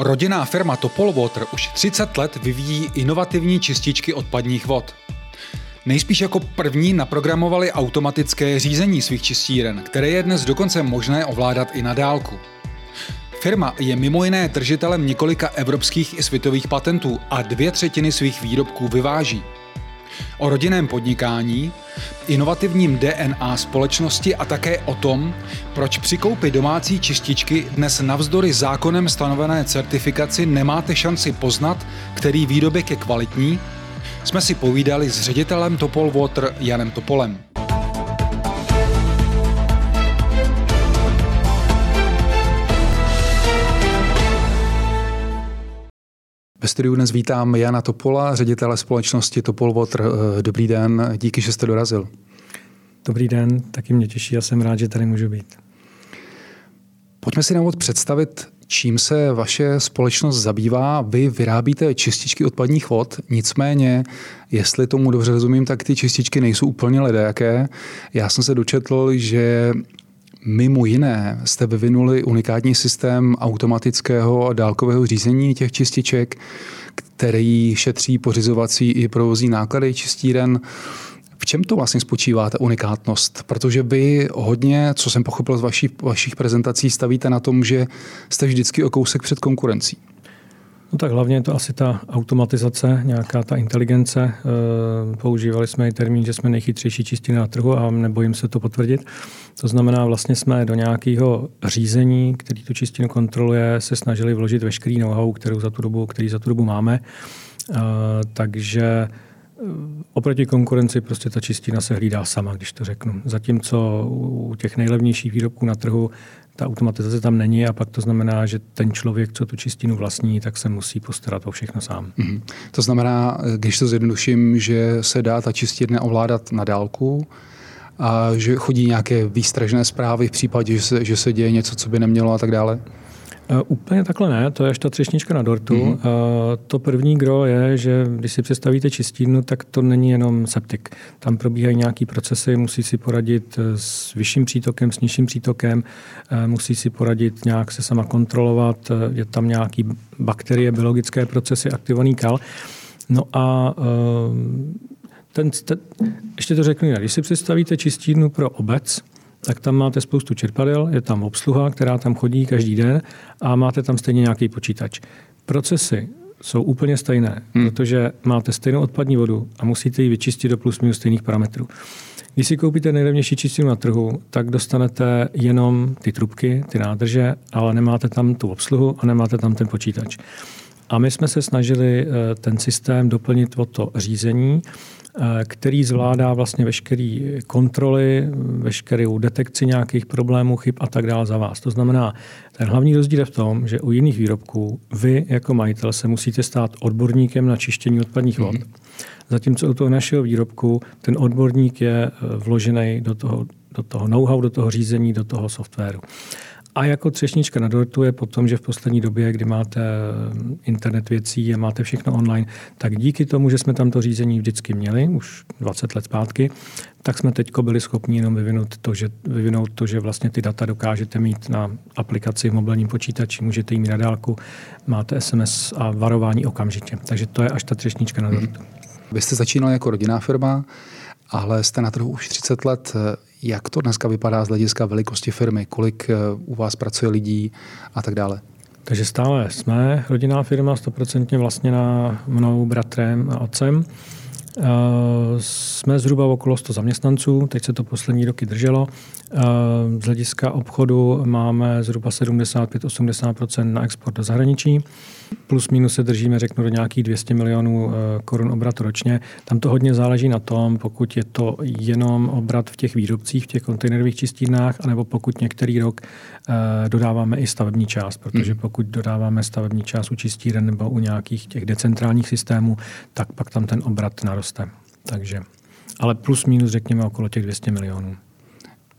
Rodinná firma Topol Water už 30 let vyvíjí inovativní čističky odpadních vod. Nejspíš jako první naprogramovali automatické řízení svých čistíren, které je dnes dokonce možné ovládat i na dálku. Firma je mimo jiné držitelem několika evropských i světových patentů a dvě třetiny svých výrobků vyváží. O rodinném podnikání, inovativním DNA společnosti a také o tom, proč při koupi domácí čističky dnes navzdory zákonem stanovené certifikaci nemáte šanci poznat, který výrobek je kvalitní, jsme si povídali s ředitelem Topol Water Janem Topolem. Ve studiu dnes vítám Jana Topola, ředitele společnosti Topol Water. Eh, dobrý den, díky, že jste dorazil. Dobrý den, taky mě těší a jsem rád, že tady můžu být. Pojďme si na úvod představit, čím se vaše společnost zabývá. Vy vyrábíte čističky odpadních vod, nicméně, jestli tomu dobře rozumím, tak ty čističky nejsou úplně ledajaké. Já jsem se dočetl, že Mimo jiné jste vyvinuli unikátní systém automatického a dálkového řízení těch čističek, který šetří pořizovací i provozní náklady čistíren. V čem to vlastně spočívá, ta unikátnost? Protože vy hodně, co jsem pochopil z vašich, vašich prezentací, stavíte na tom, že jste vždycky o kousek před konkurencí. No tak hlavně je to asi ta automatizace, nějaká ta inteligence. Eh, používali jsme i termín, že jsme nejchytřejší čistiny na trhu a nebojím se to potvrdit. To znamená, vlastně jsme do nějakého řízení, který tu čistinu kontroluje, se snažili vložit veškerý know-how, kterou za tu dobu, který za tu dobu máme. Eh, takže Oproti konkurenci prostě ta čistina se hlídá sama, když to řeknu. Zatímco u těch nejlevnějších výrobků na trhu ta automatizace tam není a pak to znamená, že ten člověk, co tu čistinu vlastní, tak se musí postarat o všechno sám. Mm-hmm. To znamená, když to zjednoduším, že se dá ta čistírna ovládat na dálku, a že chodí nějaké výstražné zprávy v případě, že se, že se děje něco, co by nemělo a tak dále? Uh, úplně takhle ne, to je až ta třešnička na dortu. Mm-hmm. Uh, to první gro je, že když si představíte čistírnu, tak to není jenom septik. Tam probíhají nějaké procesy, musí si poradit eh, s vyšším přítokem, s nižším přítokem, uh, musí si poradit nějak se sama kontrolovat, je tam nějaký bakterie, biologické procesy, aktivovaný kal. No a ten, ten, ještě to řeknu, když si představíte čistírnu pro obec, tak tam máte spoustu čerpadel, je tam obsluha, která tam chodí každý den a máte tam stejně nějaký počítač. Procesy jsou úplně stejné, hmm. protože máte stejnou odpadní vodu a musíte ji vyčistit do plus minus stejných parametrů. Když si koupíte nejlevnější čistinu na trhu, tak dostanete jenom ty trubky, ty nádrže, ale nemáte tam tu obsluhu a nemáte tam ten počítač. A my jsme se snažili eh, ten systém doplnit o to řízení, který zvládá vlastně veškeré kontroly, veškerou detekci nějakých problémů, chyb a tak dále za vás. To znamená, ten hlavní rozdíl je v tom, že u jiných výrobků vy jako majitel se musíte stát odborníkem na čištění odpadních vod. Mm-hmm. Zatímco u toho našeho výrobku ten odborník je eh, vložený do toho, do toho know-how, do toho řízení, do toho softwaru. A jako třešnička na dortu je potom, že v poslední době, kdy máte eh, internet věcí a máte všechno online, tak díky tomu, že jsme tam to řízení vždycky měli, už 20 let zpátky, tak jsme teď byli schopni jenom vyvinout to, že, vyvinout to, že vlastně ty data dokážete mít na aplikaci v mobilním počítači, můžete jít na dálku, máte SMS a varování okamžitě. Takže to je až ta třešnička na dortu. Vy jste začínal jako rodinná firma, ale jste na trhu už 30 let. Jak to dneska vypadá z hlediska velikosti firmy? Kolik eh, u vás pracuje lidí a tak dále? Takže stále jsme rodinná firma, stoprocentně vlastněná mnou, bratrem a otcem. Eh, jsme zhruba okolo 100 zaměstnanců, teď se to poslední roky drželo. Eh, z hlediska obchodu máme zhruba 75-80% na export do zahraničí. Plus minus se držíme, řeknu, do nějakých 200 milionů eh, korun obratu ročně. Tam to hodně záleží na tom, pokud je to jenom obrat v těch výrobcích, v těch kontejnerových čistírnách, anebo pokud některý rok dodáváme i stavební část, protože hmm. pokud dodáváme stavební část u čistíren nebo u nějakých těch decentrálních systémů, tak pak tam ten obrat naroste. Takže, ale plus minus řekněme okolo těch 200 milionů.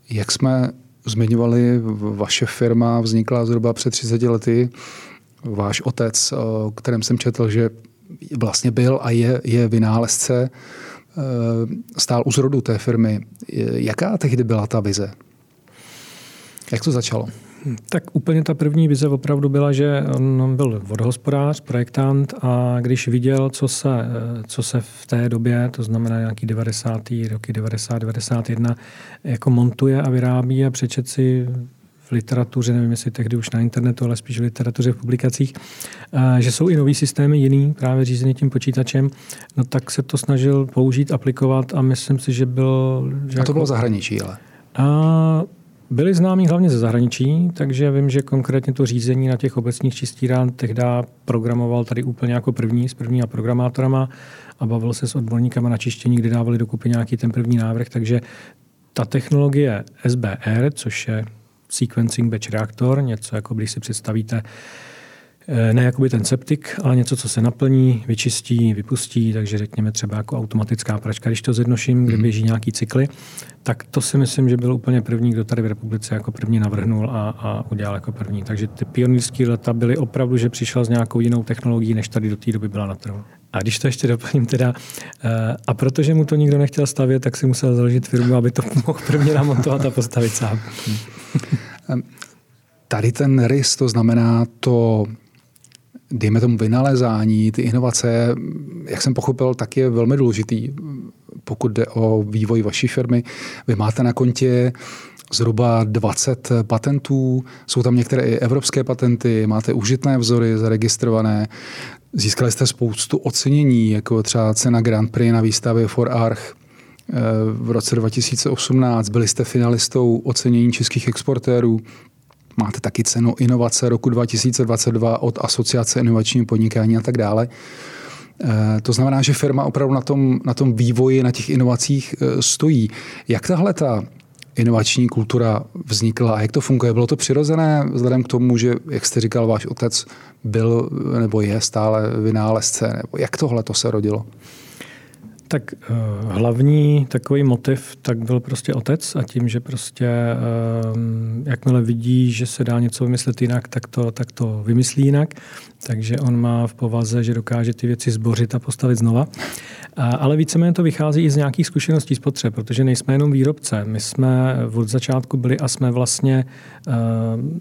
Jak jsme zmiňovali, vaše firma vznikla zhruba před 30 lety. Váš otec, o kterém jsem četl, že vlastně byl a je, je vynálezce, eh, stál u zrodu té firmy. Jaká tehdy byla ta vize? Jak to začalo? Tak úplně ta první vize opravdu byla, že on byl vodohospodář, projektant a když viděl, co se, co se v té době, to znamená nějaký 90. roky 90, 91, jako montuje a vyrábí a přečet si v literatuře, nevím jestli tehdy už na internetu, ale spíš v literatuře, v publikacích, že jsou i nový systémy jiný, právě řízený tím počítačem, no tak se to snažil použít, aplikovat a myslím si, že byl... Že a to jako, bylo zahraničí, ale? A byli známí hlavně ze zahraničí, takže vím, že konkrétně to řízení na těch obecních čistírán tehdy programoval tady úplně jako první s prvníma programátorama a bavil se s odborníkama na čištění, kdy dávali dokupy nějaký ten první návrh, takže ta technologie SBR, což je Sequencing Batch Reactor, něco jako když si představíte Eh, ne jakoby ten septik, ale něco, co se naplní, vyčistí, vypustí, takže řekněme třeba jako automatická pračka, když to zjednoším, kde mhm. běží nějaký cykly, tak to si myslím, že byl úplně první, kdo tady v republice jako první navrhnul a, a udělal jako první. Takže ty pionýrské leta byly opravdu, že přišel s nějakou jinou technologií, než tady do té doby byla na trhu. A když to ještě doplním teda, eh, a protože mu to nikdo nechtěl stavět, tak si musel založit firmu, aby to mohl prvně namontovat a postavit sám. Tady ten rys, to znamená to dejme tomu vynalezání, ty inovace, jak jsem pochopil, tak je velmi důležitý, pokud jde o vývoj vaší firmy. Vy máte na kontě zhruba 20 patentů, jsou tam některé i evropské patenty, máte užitné vzory zaregistrované, získali jste spoustu ocenění, jako třeba cena Grand Prix na výstavě For Arch eh, v roce 2018, byli jste finalistou ocenění českých exportérů Máte taky cenu inovace roku 2022 od Asociace inovačního podnikání a tak dále. Eh, to znamená, že firma opravdu na tom, na tom vývoji, na těch inovacích eh, stojí. Jak tahle ta inovační kultura vznikla a jak to funguje? Bylo to přirozené vzhledem k tomu, že, jak jste říkal, váš otec byl nebo je stále vynálezce? Nebo jak tohle to se rodilo? Tak uh, hlavní takový motiv tak byl prostě otec a tím, že prostě uh, jakmile vidí, že se dá něco vymyslet jinak, tak to, tak to vymyslí jinak. Takže on má v povaze, že dokáže ty věci zbořit a postavit znova. Ale víceméně to vychází i z nějakých zkušeností z potřeb, protože nejsme jenom výrobce. My jsme od začátku byli a jsme vlastně uh,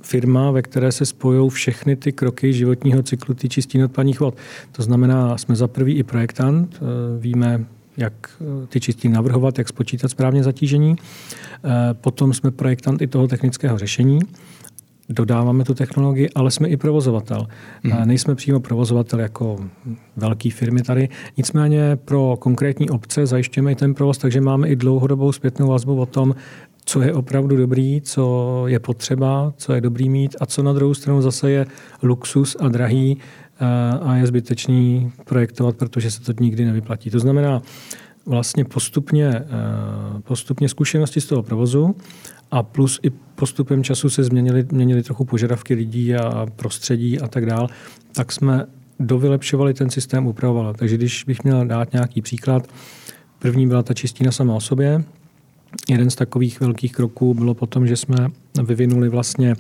firma, ve které se spojují všechny ty kroky životního cyklu ty čistí odpadních vod. To znamená, jsme za prvý i projektant, uh, víme jak eh, ty čistí navrhovat, jak spočítat správně zatížení. Eh, potom jsme projektant i toho technického řešení, dodáváme tu technologii, ale jsme i provozovatel. Mm. Nejsme přímo provozovatel jako velké firmy tady, nicméně pro konkrétní obce zajišťujeme i ten provoz, takže máme i dlouhodobou zpětnou vazbu o tom, co je opravdu dobrý, co je potřeba, co je dobrý mít a co na druhou stranu zase je luxus a drahý a je zbytečný projektovat, protože se to nikdy nevyplatí. To znamená vlastně postupně, eh, postupně zkušenosti z toho provozu a plus i postupem času se změnily, měnily trochu požadavky lidí a prostředí a tak dál, tak jsme dovylepšovali ten systém, upravovali. Takže když bych měl dát nějaký příklad, první byla ta čistina sama o sobě. Jeden z takových velkých kroků bylo potom, že jsme vyvinuli vlastně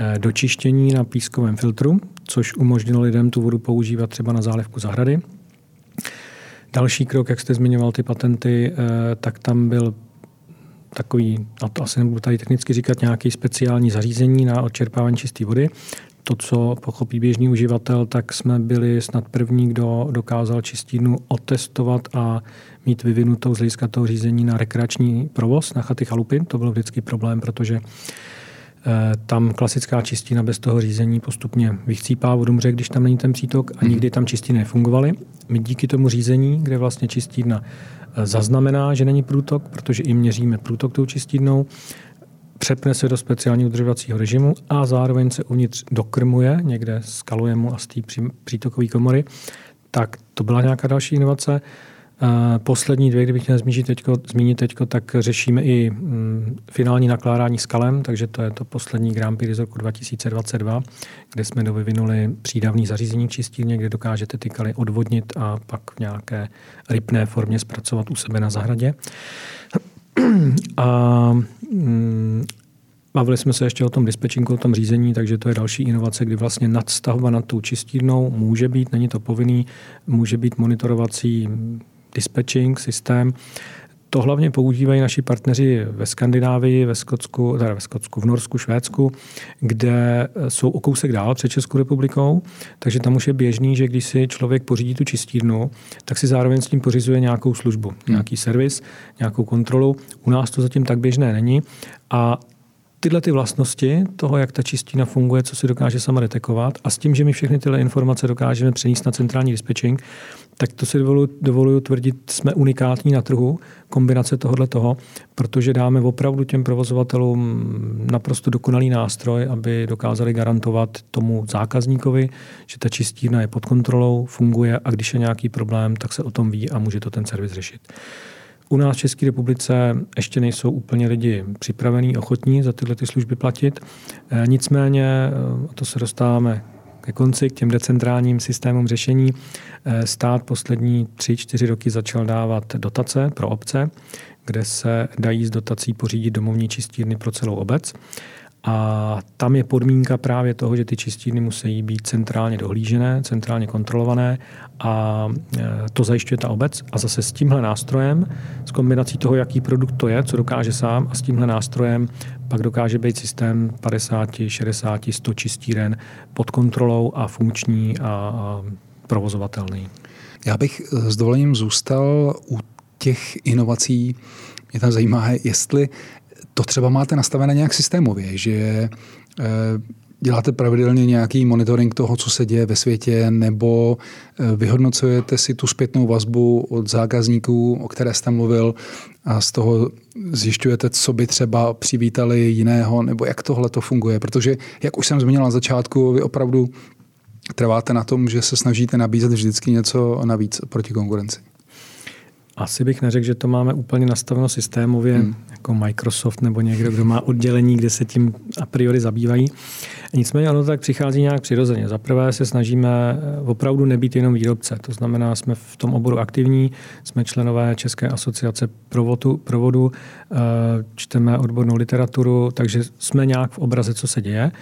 Eh, dočištění na pískovém filtru, což umožnilo lidem tu vodu používat třeba na zálivku zahrady. Další krok, jak jste zmiňoval ty patenty, eh, tak tam byl takový, a to asi nebudu tady technicky říkat, nějaký speciální zařízení na odčerpávání čisté vody. To, co pochopí běžný uživatel, tak jsme byli snad první, kdo dokázal čistírnu otestovat a mít vyvinutou z hlediska toho řízení na rekreační provoz na chaty chalupy. To byl vždycky problém, protože tam klasická čistina bez toho řízení postupně vychcípá vodomře, když tam není ten přítok a nikdy tam čistiny nefungovaly. My díky tomu řízení, kde vlastně čistírna eh, zaznamená, že není průtok, protože i měříme průtok tou čistírnou, přepne se do speciálního udržovacího režimu a zároveň se uvnitř dokrmuje, někde skaluje mu a z té přítokové komory, tak to byla nějaká další inovace. Poslední dvě, kdybych měl zmínit teďko, zmínit teďko, tak řešíme i mm, finální nakládání skalem, takže to je to poslední Grand Prix z roku 2022, kde jsme dovyvinuli přídavný zařízení čistírně, kde dokážete ty kaly odvodnit a pak v nějaké rypné formě zpracovat u sebe na zahradě. A mm, Bavili jsme se ještě o tom dispečinku, o tom řízení, takže to je další inovace, kdy vlastně nadstavba nad tou čistírnou může být, není to povinný, může být monitorovací dispatching systém. To hlavně používají naši partneři ve Skandinávii, ve Skotsku, teda ve Skotsku, v Norsku, Švédsku, kde jsou o kousek dál před Českou republikou, takže tam už je běžný, že když si člověk pořídí tu čistírnu, tak si zároveň s tím pořizuje nějakou službu, hmm. nějaký servis, nějakou kontrolu. U nás to zatím tak běžné není a tyhle ty vlastnosti toho, jak ta čistína funguje, co si dokáže sama detekovat a s tím, že my všechny tyhle informace dokážeme přenést na centrální dispatching, tak to si dovoluji, dovoluji tvrdit, jsme unikátní na trhu, kombinace tohohle toho, protože dáme opravdu těm provozovatelům naprosto dokonalý nástroj, aby dokázali garantovat tomu zákazníkovi, že ta čistírna je pod kontrolou, funguje a když je nějaký problém, tak se o tom ví a může to ten servis řešit. U nás v České republice ještě nejsou úplně lidi připravení, ochotní za tyhle ty služby platit. E, nicméně, a to se dostáváme ke konci, k těm decentrálním systémům řešení, e, stát poslední tři, čtyři roky začal dávat dotace pro obce, kde se dají z dotací pořídit domovní čistírny pro celou obec. A tam je podmínka právě toho, že ty čistírny musí být centrálně dohlížené, centrálně kontrolované a e, to zajišťuje ta obec. A zase s tímhle nástrojem, s kombinací toho, jaký produkt to je, co dokáže sám, a s tímhle nástrojem pak dokáže být systém 50, 60, 100 čistíren pod kontrolou a funkční a provozovatelný. Já bych e, s dovolením zůstal u těch inovací. Mě tam zajímá, jestli to třeba máte nastavené nějak systémově, že eh, děláte pravidelně nějaký monitoring toho, co se děje ve světě, nebo eh, vyhodnocujete si tu zpětnou vazbu od zákazníků, o které jste mluvil, a z toho zjišťujete, co by třeba přivítali jiného, nebo jak tohle to funguje. Protože, jak už jsem zmínil na začátku, vy opravdu trváte na tom, že se snažíte nabízet vždycky něco navíc proti konkurenci. Asi bych neřekl, že to máme úplně nastaveno systémově, hmm. jako Microsoft nebo někdo, kdo má oddělení, kde se tím a priori zabývají. Nicméně ono tak přichází nějak přirozeně. Za prvé se snažíme eh, opravdu nebýt jenom výrobce. To znamená, jsme v tom oboru aktivní, jsme členové České asociace provodu, provodu eh, čteme odbornou literaturu, takže jsme nějak v obraze, co se děje.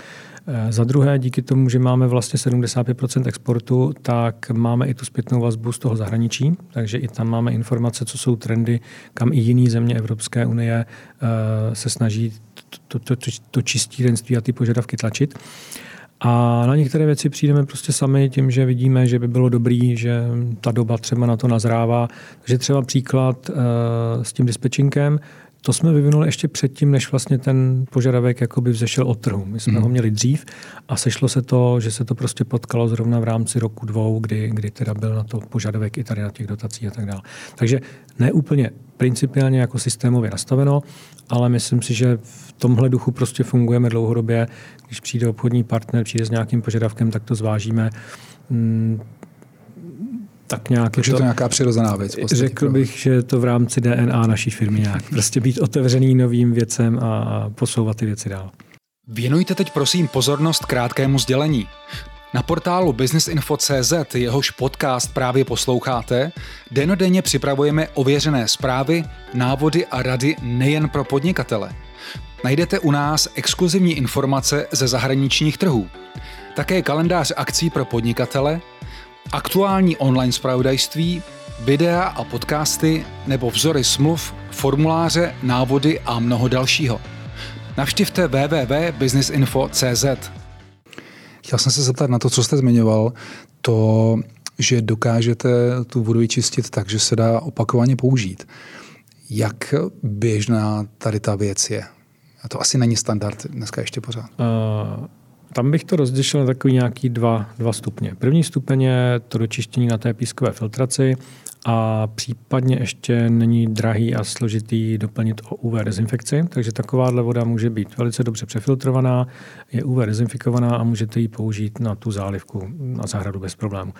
Eh, za druhé, díky tomu, že máme vlastně 75% exportu, tak máme i tu zpětnou vazbu z toho zahraničí, takže i tam máme informace, co jsou trendy, kam i jiné země Evropské unie eh, se snaží to, to, to, to čistírenství a ty požadavky tlačit. A na některé věci přijdeme prostě sami tím, že vidíme, že by bylo dobrý, že ta doba třeba na to nazrává. Takže třeba příklad uh, s tím dispečinkem. To jsme vyvinuli ještě předtím, než vlastně ten požadavek jakoby vzešel od trhu. My jsme mm. ho měli dřív a sešlo se to, že se to prostě potkalo zrovna v rámci roku dvou, kdy, kdy teda byl na to požadavek i tady na těch dotací a tak dále. Takže ne úplně principiálně jako systémově nastaveno, ale myslím si, že v tomhle duchu prostě fungujeme dlouhodobě. Když přijde obchodní partner, přijde s nějakým požadavkem, tak to zvážíme. Tak nějak Takže je to, to nějaká přirozená věc. Řekl bych, že je to v rámci DNA naší firmy nějak. Prostě být otevřený novým věcem a posouvat ty věci dál. Věnujte teď prosím pozornost krátkému sdělení. Na portálu businessinfo.cz, jehož podcast právě posloucháte, denodenně připravujeme ověřené zprávy, návody a rady nejen pro podnikatele. Najdete u nás exkluzivní informace ze zahraničních trhů. Také kalendář akcí pro podnikatele, aktuální online zpravodajství, videa a podcasty nebo vzory smluv, formuláře, návody a mnoho dalšího. Navštivte www.businessinfo.cz. Chtěl jsem se zeptat na to, co jste zmiňoval, to, že dokážete tu vodu vyčistit tak, že se dá opakovaně použít. Jak běžná tady ta věc je? A to asi není standard dneska ještě pořád. Uh, tam bych to rozdělil na takový nějaký dva, dva stupně. První stupeň je to dočištění na té pískové filtraci a případně ještě není drahý a složitý doplnit o UV dezinfekci, takže takováhle voda může být velice dobře přefiltrovaná, je UV dezinfikovaná a můžete ji použít na tu zálivku na zahradu bez problému.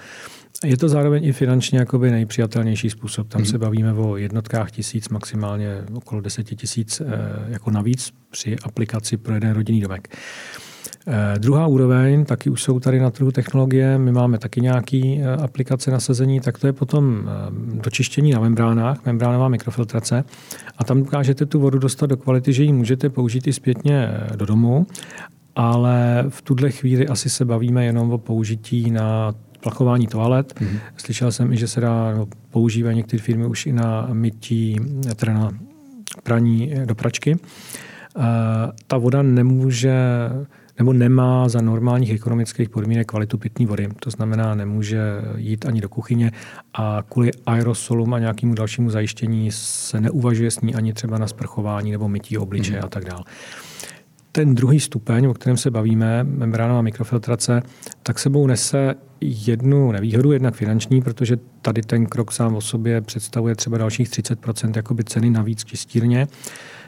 Je to zároveň i finančně jakoby nejpřijatelnější způsob. Tam hmm. se bavíme o jednotkách tisíc, maximálně okolo deseti tisíc eh, jako navíc při aplikaci pro jeden rodinný domek. Eh, druhá úroveň, taky už jsou tady na trhu technologie, my máme taky nějaké eh, aplikace na sezení, tak to je potom eh, dočištění na membránách, membránová mikrofiltrace a tam dokážete tu vodu dostat do kvality, že ji můžete použít i zpětně do domu, ale v tuhle chvíli asi se bavíme jenom o použití na plachování toalet. Mm-hmm. Slyšel jsem i, že se dá, no, používají některé firmy už i na mytí, teda na praní do pračky. Ta voda nemůže nebo nemá za normálních ekonomických podmínek kvalitu pitné vody. To znamená, nemůže jít ani do kuchyně a kvůli aerosolům a nějakému dalšímu zajištění se neuvažuje s ní ani třeba na sprchování nebo mytí obličeje mm. a tak dále. Ten druhý stupeň, o kterém se bavíme, membránová mikrofiltrace, tak sebou nese jednu nevýhodu, jednak finanční, protože tady ten krok sám o sobě představuje třeba dalších 30% jakoby ceny navíc čistírně.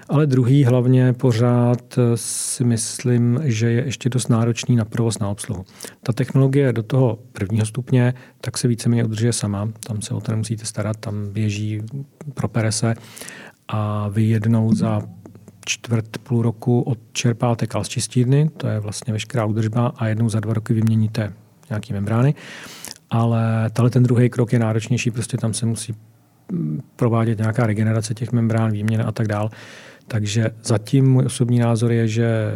Ale druhý hlavně pořád si myslím, že je ještě dost náročný na provoz na obsluhu. Ta technologie do toho prvního stupně tak se víceméně udržuje sama. Tam se o to nemusíte starat, tam běží, propere se a vy jednou za čtvrt půl roku odčerpáte kal z čistírny, to je vlastně veškerá údržba a jednou za dva roky vyměníte nějaký membrány. Ale tahle ten druhý krok je náročnější, prostě tam se musí provádět nějaká regenerace těch membrán, výměna a tak dále. Takže zatím můj osobní názor je, že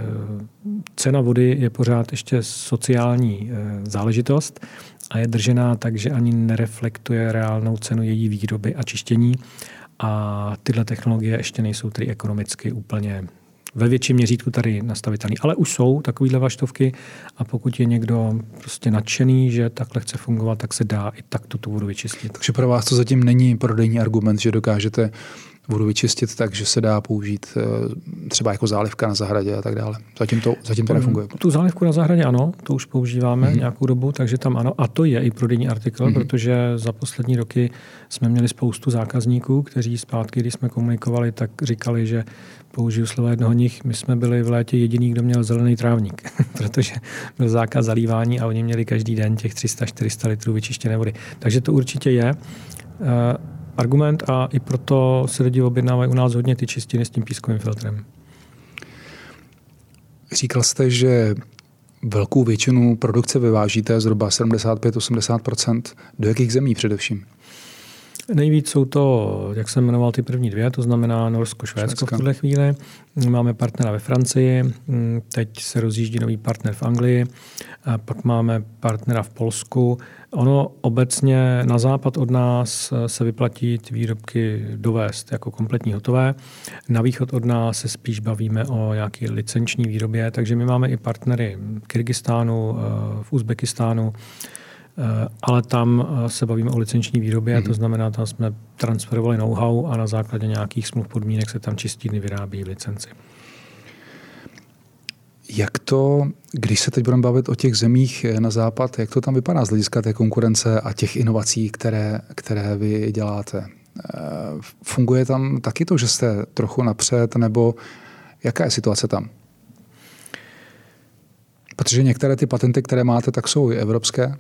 cena vody je pořád ještě sociální eh, záležitost a je držená tak, že ani nereflektuje reálnou cenu její výroby a čištění. A tyhle technologie ještě nejsou tedy ekonomicky úplně ve větším měřítku tady nastavitelný. Ale už jsou takovýhle vaštovky a pokud je někdo prostě nadšený, že takhle chce fungovat, tak se dá i takto tu vodu vyčistit. Takže pro vás to zatím není prodejní argument, že dokážete vodu vyčistit tak, že se dá použít eh, třeba jako zálivka na zahradě a tak dále. Zatím to, zatím to nefunguje. Tu zálivku na zahradě ano, to už používáme mm-hmm. nějakou dobu, takže tam ano. A to je i prodejní artikl, mm-hmm. protože za poslední roky jsme měli spoustu zákazníků, kteří zpátky, když jsme komunikovali, tak říkali, že použiju slova jednoho nich, my jsme byli v létě jediný, kdo měl zelený trávník, protože byl zákaz zalívání a oni měli každý den těch 300-400 litrů vyčištěné vody. Takže to určitě je. Argument a i proto se lidi objednávají u nás hodně ty čistiny s tím pískovým filtrem. Říkal jste, že velkou většinu produkce vyvážíte, zhruba 75-80%. Do jakých zemí především? Nejvíc jsou to, jak jsem jmenoval ty první dvě, to znamená Norsko, Švédsko v tuhle chvíli. Máme partnera ve Francii, teď se rozjíždí nový partner v Anglii, a pak máme partnera v Polsku. Ono obecně na západ od nás se vyplatí ty výrobky dovést jako kompletní hotové. Na východ od nás se spíš bavíme o nějaké licenční výrobě, takže my máme i partnery v Kyrgyzstánu, v Uzbekistánu, Eh, ale tam eh, se bavíme o licenční výrobě, mm-hmm. to znamená, tam jsme transferovali know-how a na základě nějakých smluv podmínek se tam čistírny vyrábí licenci. Jak to, když se teď budeme bavit o těch zemích na západ, jak to tam vypadá z hlediska té konkurence a těch inovací, které, které vy děláte? Eh, funguje tam taky to, že jste trochu napřed, nebo jaká je situace tam? Protože některé ty patenty, které máte, tak jsou i evropské.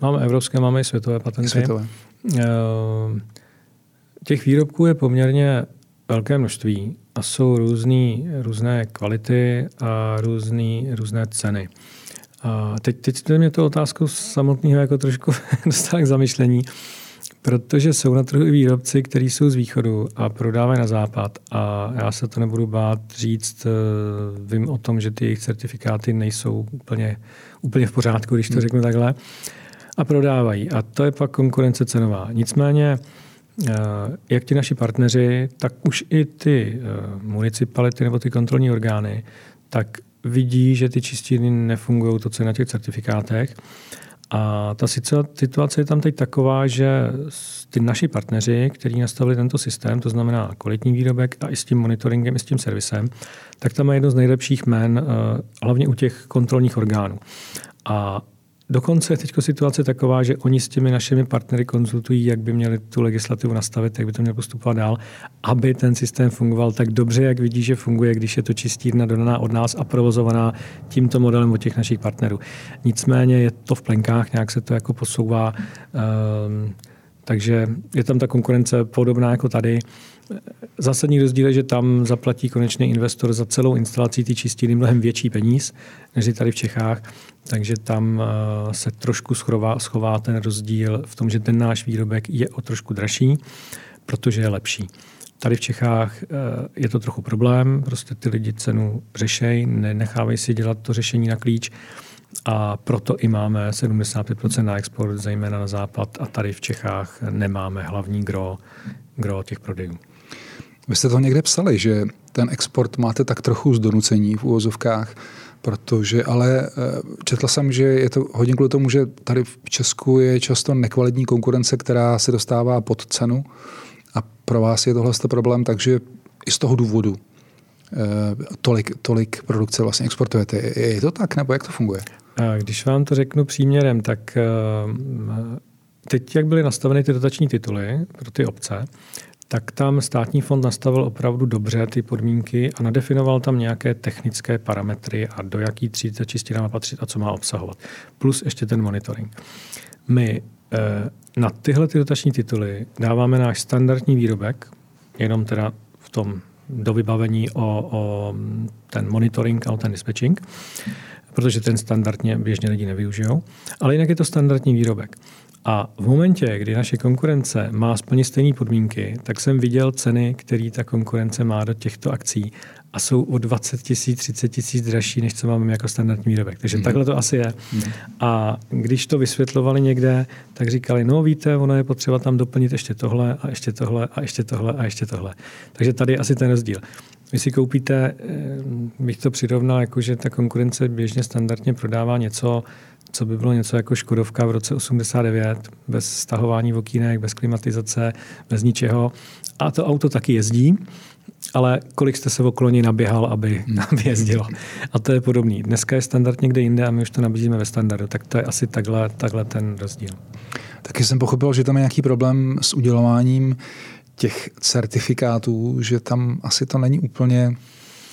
Máme evropské, máme i světové patenty. Světové. Eh, těch výrobků je poměrně velké množství a jsou různý, různé kvality a různý, různé ceny. A teď, teď mě to otázku samotného jako trošku dostala k zamyšlení, protože jsou na trhu i výrobci, kteří jsou z východu a prodávají na západ a já se to nebudu bát říct, eh, vím o tom, že ty jejich certifikáty nejsou úplně, úplně v pořádku, když to hmm. řeknu takhle a prodávají. A to je pak konkurence cenová. Nicméně, eh, jak ti naši partneři, tak už i ty eh, municipality nebo ty kontrolní orgány, tak vidí, že ty čistírny nefungují to, co je na těch certifikátech. A ta situace je tam teď taková, že ty naši partneři, kteří nastavili tento systém, to znamená kvalitní výrobek a i s tím monitoringem, i s tím servisem, tak tam je jedno z nejlepších jmen, eh, hlavně u těch kontrolních orgánů. A Dokonce je teď situace taková, že oni s těmi našimi partnery konzultují, jak by měli tu legislativu nastavit, jak by to mělo postupovat dál, aby ten systém fungoval tak dobře, jak vidí, že funguje, když je to čistírna dodaná od nás a provozovaná tímto modelem od těch našich partnerů. Nicméně je to v plenkách, nějak se to jako posouvá. Um, takže je tam ta konkurence podobná jako tady. Zásadní rozdíl je, že tam zaplatí konečný investor za celou instalaci ty čistírny mnohem větší peníz, než tady v Čechách. Takže tam eh, se trošku schová, schová ten rozdíl v tom, že ten náš výrobek je o trošku dražší, protože je lepší. Tady v Čechách eh, je to trochu problém, prostě ty lidi cenu řešejí, nenechávají si dělat to řešení na klíč a proto i máme 75% na export, zejména na západ a tady v Čechách nemáme hlavní gro, gro těch prodejů. Vy jste to někde psali, že ten export máte tak trochu z donucení v úvozovkách, protože ale eh, četl jsem, že je to hodně kvůli tomu, že tady v Česku je často nekvalitní konkurence, která se dostává pod cenu a pro vás je tohle problém, takže i z toho důvodu tolik, tolik produkce vlastně exportujete. Je to tak, nebo jak to funguje? Když vám to řeknu příměrem, tak eh, teď, jak byly nastaveny ty dotační tituly pro ty obce, tak tam státní fond nastavil opravdu dobře ty podmínky a nadefinoval tam nějaké technické parametry a do jaký třídy ta čistina má patřit a co má obsahovat. Plus ještě ten monitoring. My eh, na tyhle ty dotační tituly dáváme náš standardní výrobek, jenom teda v tom do vybavení o, o ten monitoring a o ten dispatching, protože ten standardně běžně lidi nevyužijou, ale jinak je to standardní výrobek. A v momentě, kdy naše konkurence má splnit stejné podmínky, tak jsem viděl ceny, které ta konkurence má do těchto akcí a jsou o 20 tisíc, 30 tisíc dražší, než co máme jako standardní výrobek. Takže mm. takhle to asi je. Mm. A když to vysvětlovali někde, tak říkali, no víte, ono je potřeba tam doplnit ještě tohle a ještě tohle a ještě tohle a ještě tohle. Takže tady je asi ten rozdíl. Vy si koupíte, eh, bych to přirovnal, jako že ta konkurence běžně standardně prodává něco, co by bylo něco jako Škodovka v roce 89, bez stahování okýnek, bez klimatizace, bez ničeho. A to auto taky jezdí, ale kolik jste se okolo něj naběhal, aby, hmm. aby jezdilo. A to je podobný. Dneska je standard někde jinde a my už to nabízíme ve standardu, tak to je asi takhle, takhle ten rozdíl. Taky jsem pochopil, že tam je nějaký problém s udělováním těch certifikátů, že tam asi to není úplně,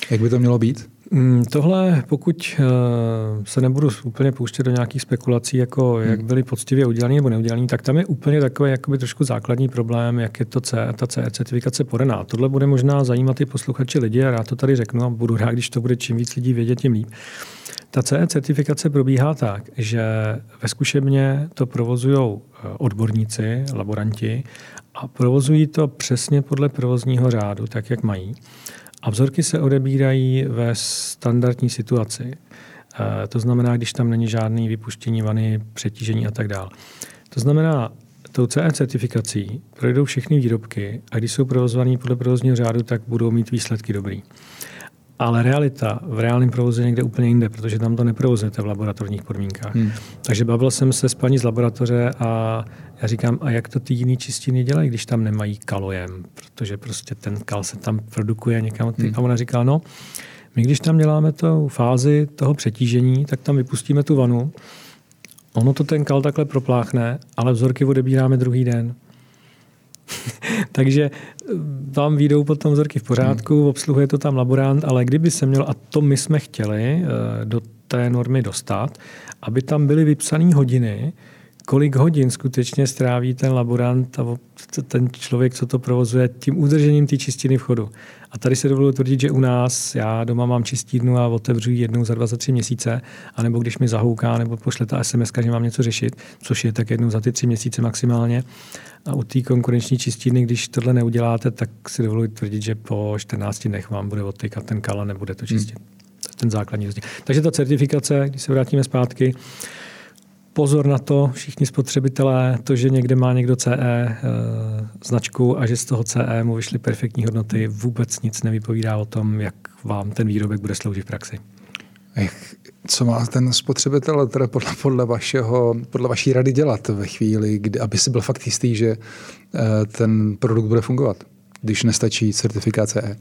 jak by to mělo být? Mm, tohle, pokud eh, se nebudu úplně pouštět do nějakých spekulací, jako jak hmm. byly poctivě udělané nebo neudělané, tak tam je úplně takový jakoby trošku základní problém, jak je to C, ta CE certifikace podaná. Tohle bude možná zajímat i posluchači lidi a rád to tady řeknu a budu rád, když to bude čím víc lidí vědět, tím líp. Ta CE certifikace probíhá tak, že ve zkušebně to provozují eh, odborníci, laboranti a provozují to přesně podle provozního řádu, tak jak mají. A vzorky se odebírají ve standardní situaci. E, to znamená, když tam není žádný vypuštění vany, přetížení a tak dále. To znamená, tou CE certifikací projdou všechny výrobky a když jsou provozovaný podle provozního řádu, tak budou mít výsledky dobrý. Ale realita v reálném provozu je někde úplně jinde, protože tam to neprovozujete v laboratorních podmínkách. Hmm. Takže bavil jsem se s paní z laboratoře a já říkám, a jak to ty jiné čistiny dělají, když tam nemají kalojem, protože prostě ten kal se tam produkuje někam. Hmm. A ona říká, no, my když tam děláme tu fázi toho přetížení, tak tam vypustíme tu vanu, ono to ten kal takhle propláchne, ale vzorky odebíráme druhý den. Takže eh, vám výjdou potom vzorky v pořádku, hmm. obsluhuje to tam laborant, ale kdyby se měl, a to my jsme chtěli eh, do té normy dostat, aby tam byly vypsané hodiny, kolik hodin skutečně stráví ten laborant a ten člověk, co to provozuje, tím udržením té čistiny v chodu. A tady se dovoluji tvrdit, že u nás, já doma mám čistírnu a otevřu ji jednou za dva, za tři měsíce, anebo když mi zahouká nebo pošle ta SMS, že mám něco řešit, což je tak jednou za ty tři měsíce maximálně. A u té konkurenční čistírny, když tohle neuděláte, tak si dovoluji tvrdit, že po 14 dnech vám bude odtykat ten kala, nebude to čistit. Hmm. Ten základní rozdíl. Takže ta certifikace, když se vrátíme zpátky, pozor na to, všichni spotřebitelé, to, že někde má někdo CE e, značku a že z toho CE mu vyšly perfektní hodnoty, vůbec nic nevypovídá o tom, jak vám ten výrobek bude sloužit v praxi. Co má ten spotřebitel teda podle, podle, vašeho, podle vaší rady dělat ve chvíli, kdy, aby si byl fakt jistý, že eh, ten produkt bude fungovat, když nestačí certifikát CE?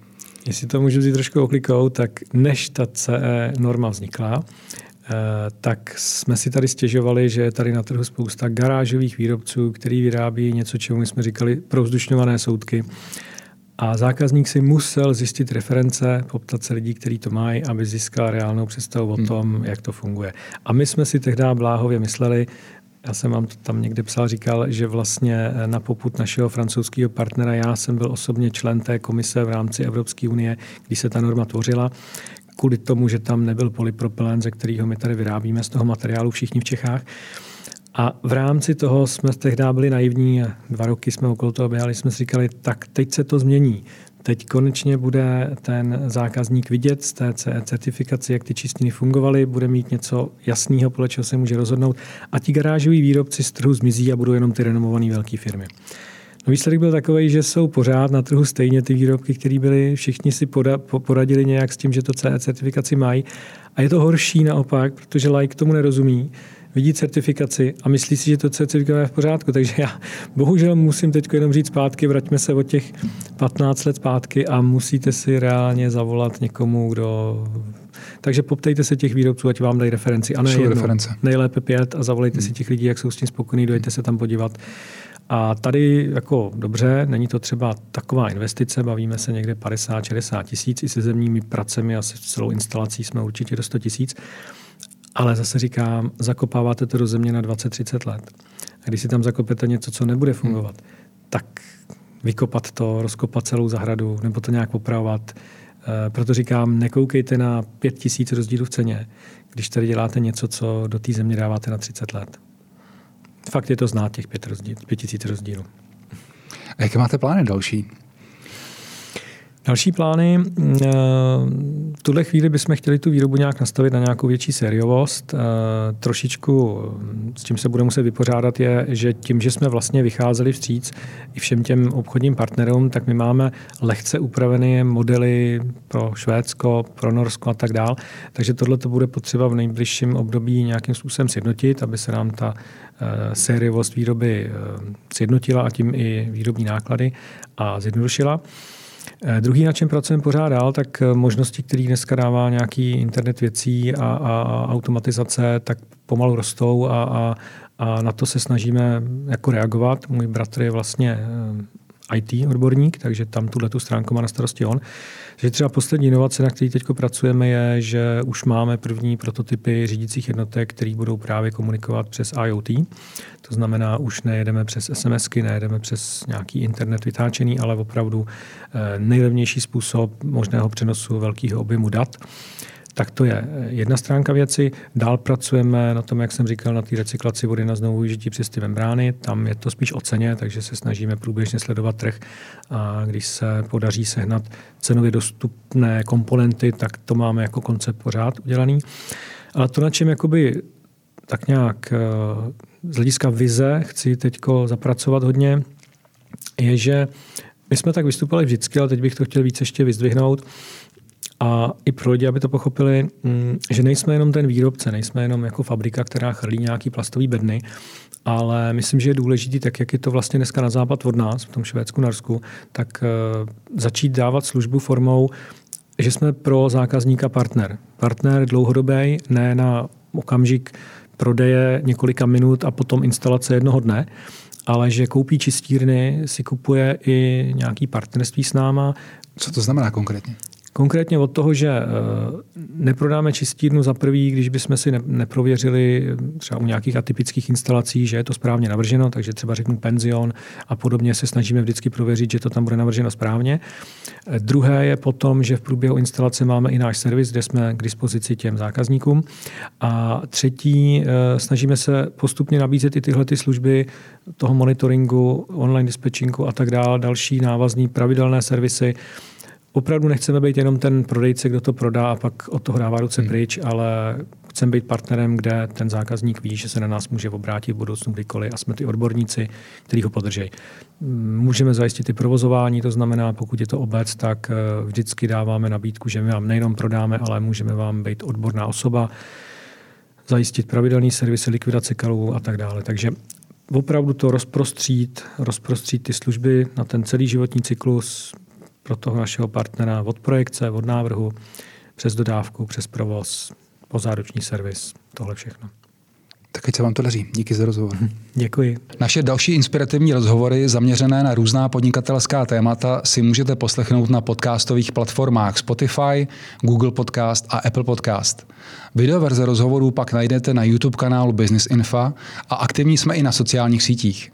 Jestli to můžu vzít trošku oklikou, tak než ta CE norma vznikla, eh, tak jsme si tady stěžovali, že je tady na trhu spousta garážových výrobců, který vyrábí něco, čemu jsme říkali provzdušňované soudky a zákazník si musel zjistit reference, poptat se lidí, kteří to mají, aby získal reálnou představu o hmm. tom, hmm. jak to funguje. A my jsme si tehdy bláhově mysleli, já jsem vám to tam někde psal, říkal, že vlastně na poput našeho francouzského partnera, já jsem byl osobně člen té komise v rámci Evropské unie, když se ta norma tvořila, kvůli tomu, že tam nebyl polypropylen, ze kterého my tady vyrábíme z toho materiálu všichni v Čechách, a v rámci toho jsme tehdy byli naivní dva roky jsme okolo toho běhali, jsme si říkali, tak teď se to změní. Teď konečně bude ten zákazník vidět z té certifikace, jak ty čistiny fungovaly, bude mít něco jasného, podle čeho se může rozhodnout a ti garážoví výrobci z trhu zmizí a budou jenom ty renomované velké firmy. Výsledek byl takový, že jsou pořád na trhu stejně ty výrobky, které byly, všichni si poda, poradili nějak s tím, že to CE certifikaci mají. A je to horší naopak, protože like tomu nerozumí, vidí certifikaci a myslí si, že to certifikát je v pořádku. Takže já bohužel musím teď jenom říct zpátky, vraťme se od těch 15 let zpátky a musíte si reálně zavolat někomu, kdo takže poptejte se těch výrobců, ať vám dají referenci. Ano, jedno, reference. nejlépe pět a zavolejte hmm. si těch lidí, jak jsou s tím spokojení, dojďte se tam podívat. A tady jako dobře, není to třeba taková investice, bavíme se někde 50-60 tisíc, i se zemními pracemi a s celou instalací jsme určitě do 100 tisíc. Ale zase říkám, zakopáváte to do země na 20-30 let. A když si tam zakopete něco, co nebude hmm. fungovat, hmm. tak vykopat to, rozkopat celou zahradu nebo to nějak opravovat. E, proto říkám, nekoukejte na 5 tisíc rozdílů v ceně, když tady děláte něco, co do té země dáváte na 30 let. Fakt je to znát těch pět, rozdíl, pět tisíc rozdílů. A jaké máte plány další? Další plány. Eh, v tuhle chvíli bychom chtěli tu výrobu nějak nastavit na nějakou větší sériovost. Eh, trošičku, s čím se budeme muset vypořádat, je, že tím, že jsme vlastně vycházeli vstříc i všem těm obchodním partnerům, tak my máme lehce upravené modely pro Švédsko, pro Norsko a tak dál. Takže tohle to bude potřeba v nejbližším období nějakým způsobem sjednotit, aby se nám ta eh, sériovost výroby sjednotila a tím i výrobní náklady a zjednodušila. Eh, druhý, na čem pracujeme pořád dál, tak eh, možnosti, které dneska dává nějaký internet věcí a, a, a automatizace, tak pomalu rostou a, a, a na to se snažíme jako reagovat. Můj bratr je vlastně eh, IT odborník, takže tam tuhle tu stránku má na starosti on. Že třeba poslední inovace, na které teď pracujeme, je, že už máme první prototypy řídících jednotek, které budou právě komunikovat přes IoT. To znamená, už nejedeme přes SMSky, nejedeme přes nějaký internet vytáčený, ale opravdu eh, nejlevnější způsob možného přenosu velkého objemu dat. Tak to je jedna stránka věci. Dál pracujeme na tom, jak jsem říkal, na té recyklaci vody na znovu využití přes ty membrány. Tam je to spíš o ceně, takže se snažíme průběžně sledovat trh. A když se podaří sehnat cenově dostupné komponenty, tak to máme jako koncept pořád udělaný. Ale to, na čem jakoby tak nějak eh, z hlediska vize chci teď zapracovat hodně, je, že my jsme tak vystupovali vždycky, ale teď bych to chtěl víc ještě vyzdvihnout, a i pro lidi, aby to pochopili, mm, že nejsme jenom ten výrobce, nejsme jenom jako fabrika, která chrlí nějaký plastový bedny, ale myslím, že je důležitý, tak jak je to vlastně dneska na západ od nás, v tom Švédsku, Norsku, tak uh, začít dávat službu formou, že jsme pro zákazníka partner. Partner dlouhodobý, ne na okamžik prodeje několika minut a potom instalace jednoho dne, ale že koupí čistírny, si kupuje i nějaký partnerství s náma. Co to znamená konkrétně? Konkrétně od toho, že eh, neprodáme čistírnu za prvý, když bychom si neprověřili třeba u nějakých atypických instalací, že je to správně navrženo, takže třeba řeknu penzion a podobně se snažíme vždycky prověřit, že to tam bude navrženo správně. Eh, druhé je potom, že v průběhu instalace máme i náš servis, kde jsme k dispozici těm zákazníkům. A třetí, eh, snažíme se postupně nabízet i tyhle ty služby toho monitoringu, online dispatchingu a tak dále, další návazní pravidelné servisy, opravdu nechceme být jenom ten prodejce, kdo to prodá a pak od toho dává ruce hmm. pryč, ale chceme být partnerem, kde ten zákazník ví, že se na nás může obrátit v budoucnu kdykoliv a jsme ty odborníci, kteří ho podržejí. Můžeme zajistit i provozování, to znamená, pokud je to obec, tak eh, vždycky dáváme nabídku, že my vám nejenom prodáme, ale můžeme vám být odborná osoba, zajistit pravidelný servisy, likvidace kalů a tak dále. Takže opravdu to rozprostřít, rozprostřít ty služby na ten celý životní cyklus, pro toho našeho partnera od projekce, od návrhu, přes dodávku, přes provoz, pozáruční servis, tohle všechno. Tak ať se vám to daří. Díky za rozhovor. Děkuji. Naše další inspirativní rozhovory zaměřené na různá podnikatelská témata si můžete poslechnout na podcastových platformách Spotify, Google Podcast a Apple Podcast. Videoverze rozhovorů pak najdete na YouTube kanálu Business Info a aktivní jsme i na sociálních sítích.